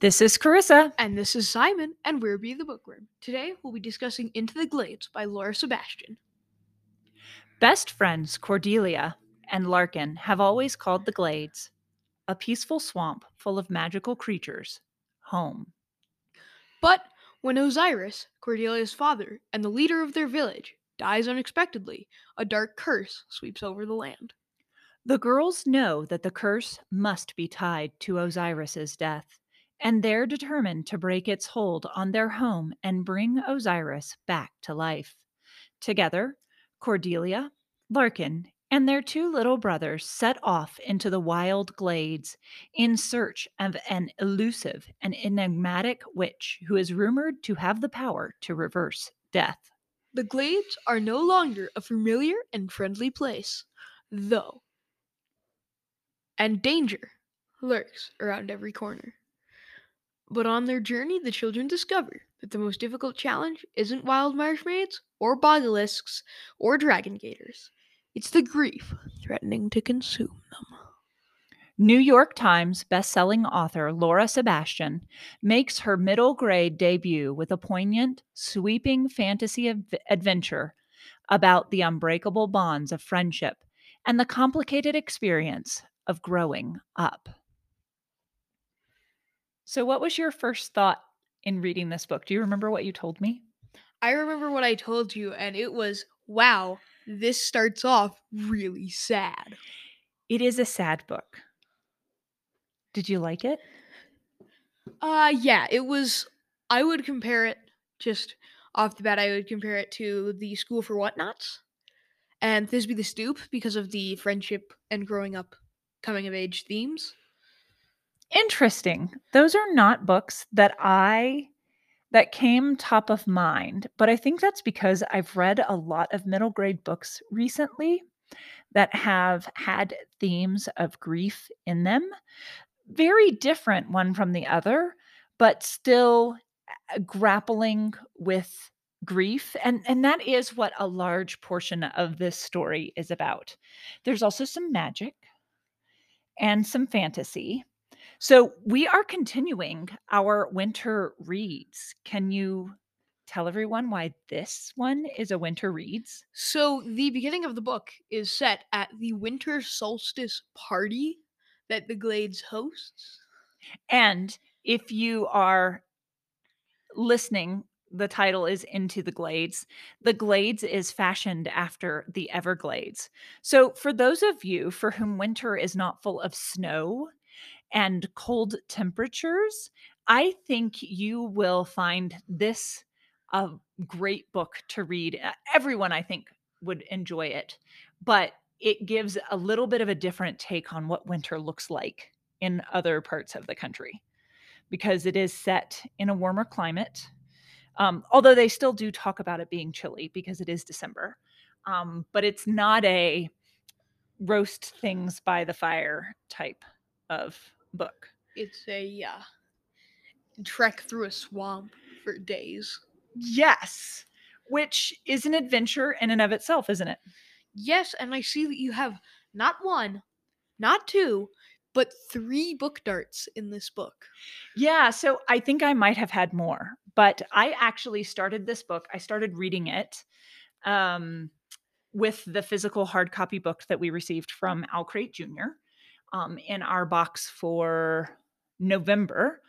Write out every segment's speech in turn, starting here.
This is Carissa. And this is Simon, and we're Be the Bookworm. Today we'll be discussing Into the Glades by Laura Sebastian. Best friends Cordelia and Larkin have always called the Glades a peaceful swamp full of magical creatures home. But when Osiris, Cordelia's father, and the leader of their village, dies unexpectedly, a dark curse sweeps over the land. The girls know that the curse must be tied to Osiris's death and they're determined to break its hold on their home and bring Osiris back to life. Together, Cordelia, Larkin, and their two little brothers set off into the wild glades in search of an elusive and enigmatic witch who is rumored to have the power to reverse death. The glades are no longer a familiar and friendly place, though, and danger lurks around every corner. But on their journey, the children discover that the most difficult challenge isn't wild marshmaids, or basilisks, or dragon gators. It's the grief threatening to consume them. New York Times bestselling author Laura Sebastian makes her middle grade debut with a poignant, sweeping fantasy adventure about the unbreakable bonds of friendship and the complicated experience of growing up. So, what was your first thought in reading this book? Do you remember what you told me? I remember what I told you, and it was wow, this starts off really sad. It is a sad book. Did you like it? Uh, yeah, it was. I would compare it just off the bat. I would compare it to the School for Whatnots and Thisby Thestoop because of the friendship and growing up, coming of age themes. Interesting. Those are not books that I that came top of mind, but I think that's because I've read a lot of middle grade books recently that have had themes of grief in them. Very different one from the other, but still uh, grappling with grief and and that is what a large portion of this story is about. There's also some magic and some fantasy so we are continuing our winter reads. Can you tell everyone why this one is a winter reads? So the beginning of the book is set at the winter solstice party that the Glades hosts. And if you are listening, the title is Into the Glades. The Glades is fashioned after the Everglades. So, for those of you for whom winter is not full of snow, and cold temperatures, I think you will find this a great book to read. Everyone, I think, would enjoy it, but it gives a little bit of a different take on what winter looks like in other parts of the country because it is set in a warmer climate. Um, although they still do talk about it being chilly because it is December. Um, but it's not a roast things by the fire type of book. It's a uh, trek through a swamp for days. Yes, which is an adventure in and of itself, isn't it? Yes, and I see that you have not one, not two, but three book darts in this book. Yeah, so I think I might have had more, but I actually started this book. I started reading it um, with the physical hard copy book that we received from OwlCrate Jr um, in our box for November.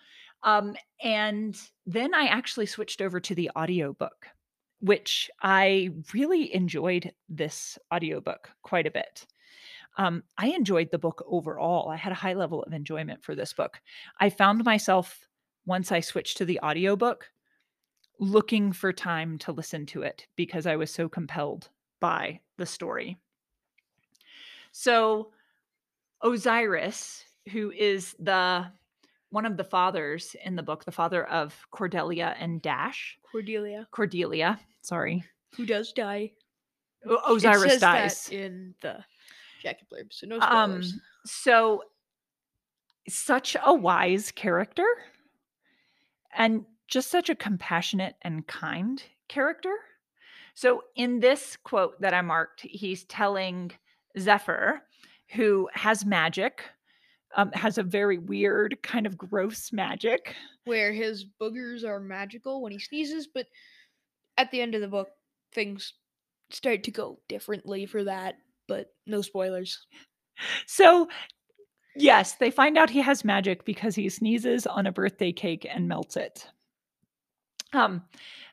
Um, and then I actually switched over to the audiobook, which I really enjoyed this audiobook quite a bit. Um, I enjoyed the book overall. I had a high level of enjoyment for this book. I found myself, once I switched to the audiobook, looking for time to listen to it because I was so compelled by the story. So, Osiris, who is the one of the fathers in the book, the father of Cordelia and Dash. Cordelia. Cordelia, sorry. Who does die? O- Osiris dies in the jacket blurb, so no spoilers. Um, so such a wise character, and just such a compassionate and kind character. So in this quote that I marked, he's telling Zephyr who has magic um, has a very weird, kind of gross magic. where his boogers are magical when he sneezes, but at the end of the book, things start to go differently for that. But no spoilers. So, yes, they find out he has magic because he sneezes on a birthday cake and melts it. Um,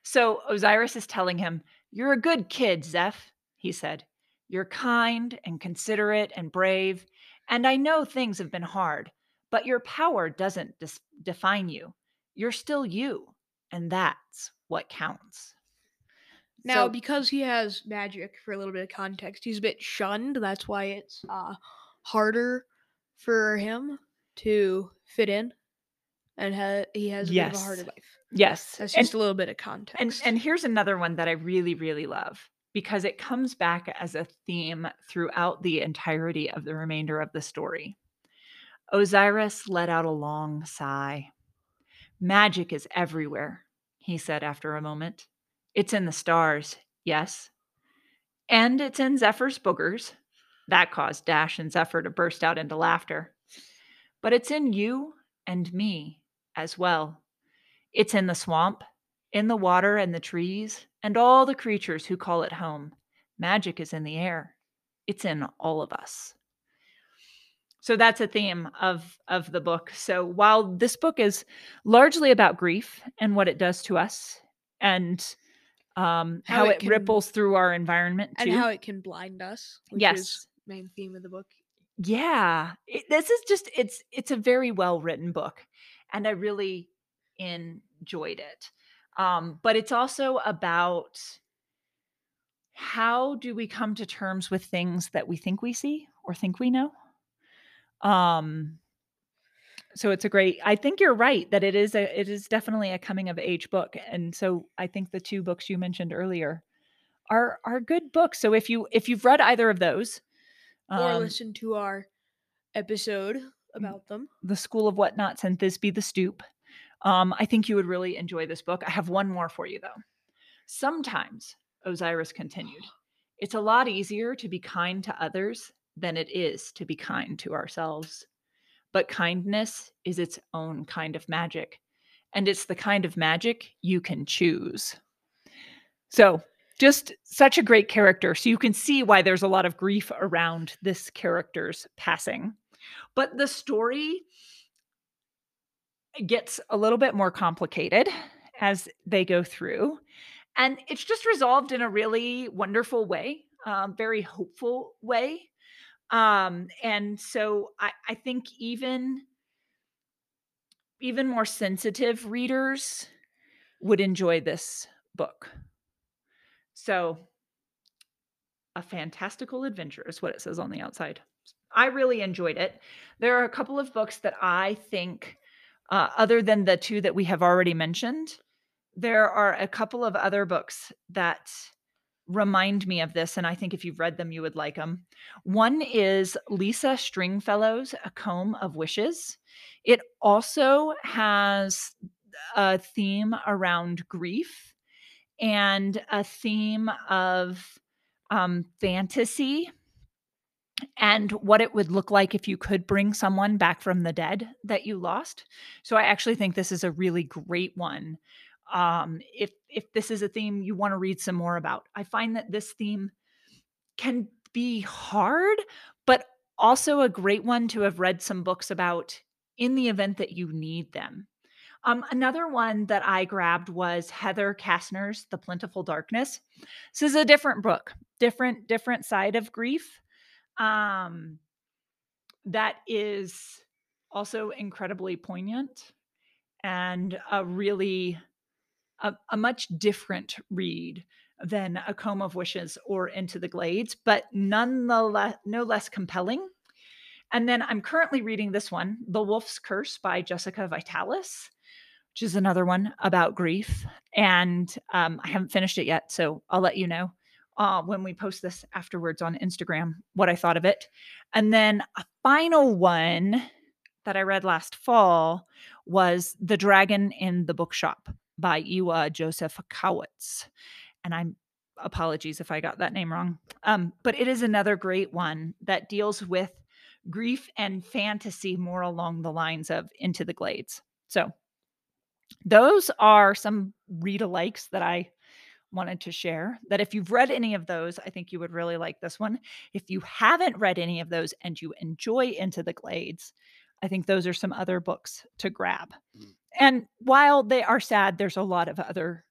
so Osiris is telling him, You're a good kid, Zeph, he said. You're kind and considerate and brave, and I know things have been hard, but your power doesn't dis- define you. You're still you, and that's what counts. Now, So- because he has magic, for a little bit of context, he's a bit shunned. That's why it's uh, harder for him to fit in, and ha- he has a bit of a harder life. yes, That's and- just a little bit of context. And and here's another one that I really really love because it comes back as a theme throughout the entirety of the remainder of the story. Osiris let out a long sigh. Magic is everywhere, he said after a moment. It's in the stars, yes. And it's in Zephyr's boogers. That caused Dash and Zephyr to burst out into laughter. But it's in you and me as well. It's in the swamp, in the water and the trees, and all the creatures who call it home. Magic is in the air. It's in all of us. So that's a theme of of the book. So while this book is largely about grief and what it does to us and um, How how, it it, can- ripples through our environment too. and how it can blind us, which Yes. is main theme of the book. yeah it, this is just it's it's a very well written book and i really enjoyed it um but it's also about how do we come to terms with things that we think we see or think we know um so it's a great i think you're right that it is a it is definitely a coming of age book and so i think the two books you mentioned earlier are are good books so if you if you've read either of those or listened to our episode about them. the School of Whatnots and Thisby Thestoop. Um, I think you would really enjoy this book. I have one more for you, though. Sometimes, Osiris continued, it's a lot easier to be kind to others than it is to be kind to ourselves. But kindness is its own kind of magic, and it's the kind of magic you can choose. So, just such a great character. So, you can see why there's a lot of grief around this character's passing. But the story gets a little bit more complicated as they go through. And it's just resolved in a really wonderful way, um, very hopeful way. Um, and so I, I think even even more sensitive readers would enjoy this book. So a fantastical adventure is what it says on the outside. I really enjoyed it. There are a couple of books that I think, uh, other than the two that we have already mentioned, there are a couple of other books that remind me of this. And I think if you've read them, you would like them. One is Lisa Stringfellow's A Comb of Wishes. It also has a theme around grief and a theme of um, fantasy and what it would look like if you could bring someone back from the dead that you lost. So I actually think this is a really great one. Um, if if this is a theme you want to read some more about, I find that this theme can be hard, but also a great one to have read some books about in the event that you need them. Um, another one that I grabbed was Heather Kassner's The Plentiful Darkness. This is a different book, different different side of grief um, that is also incredibly poignant and a really a, a much different read than a comb of wishes or into the glades but nonetheless no less compelling. And then i'm currently reading this one the wolf's curse by jessica vitalis which is another one about grief. And um, i haven't finished it yet so i'll let you know uh, when we post this afterwards on Instagram what I thought of it. And then a final one that I read last fall was The Dragon in the Bookshop by Iwa Joseph Kowitz. And I'm apologies if I got that name wrong. Um, but it is another great one that deals with grief and fantasy more along the lines of Into the Glades. So, those are some read alikes that I wanted to share. That if you've read any of those, I think you would really like this one. If you haven't read any of those and you enjoy Into the Glades, I think those are some other books to grab. Mm. And while they are sad, there's a lot of other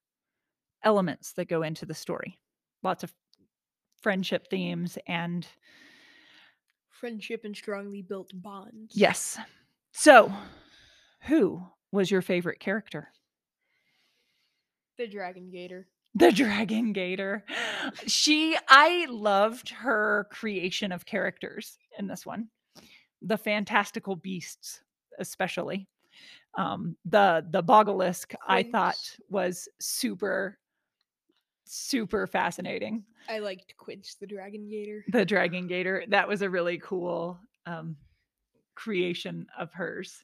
elements that go into the story. Lots of friendship themes and Friendship and strongly built bonds. yes. So, who was your favorite character? The Dragon Gator. The Dragon Gator. She, I loved her creation of characters in this one. The fantastical beasts, especially. Um, the the Bogolisk, I thought was super, super fascinating. I liked Quince the Dragon Gator. The Dragon Gator. That was a really cool um, creation of hers.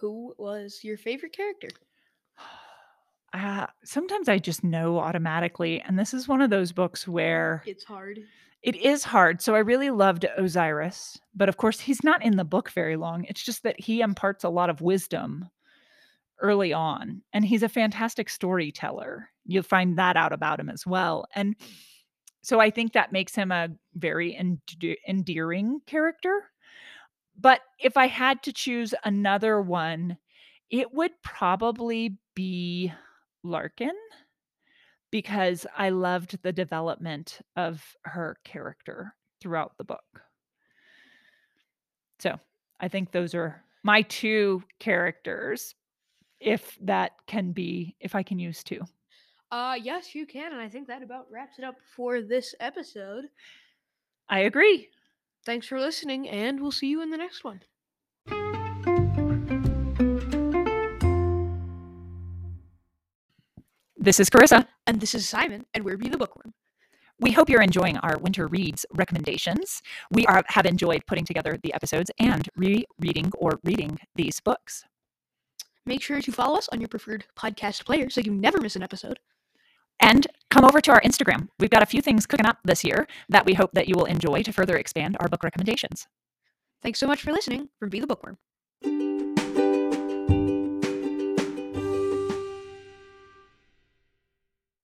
Who was your favorite character? Uh, sometimes I just know automatically. And this is one of those books where It's hard. it is hard. So I really loved Osiris, but of course, he's not in the book very long. It's just that he imparts a lot of wisdom early on, and he's a fantastic storyteller. You'll find that out about him as well. And so I think that makes him a very ende- endearing character. But if I had to choose another one, it would probably be Larkin because I loved the development of her character throughout the book. So I think those are my two characters, if that can be, if I can use two. Uh yes, you can, and I think that about wraps it up for this episode. I agree. Thanks for listening, and we'll see you in the next one. This is Carissa. And this is Simon, and we're Be the Bookworm. We hope you're enjoying our winter reads recommendations. We are, have enjoyed putting together the episodes and rereading or reading these books. Make sure to follow us on your preferred podcast player so you never miss an episode. And come over to our Instagram. We've got a few things cooking up this year that we hope that you will enjoy to further expand our book recommendations. Thanks so much for listening from Be the Bookworm.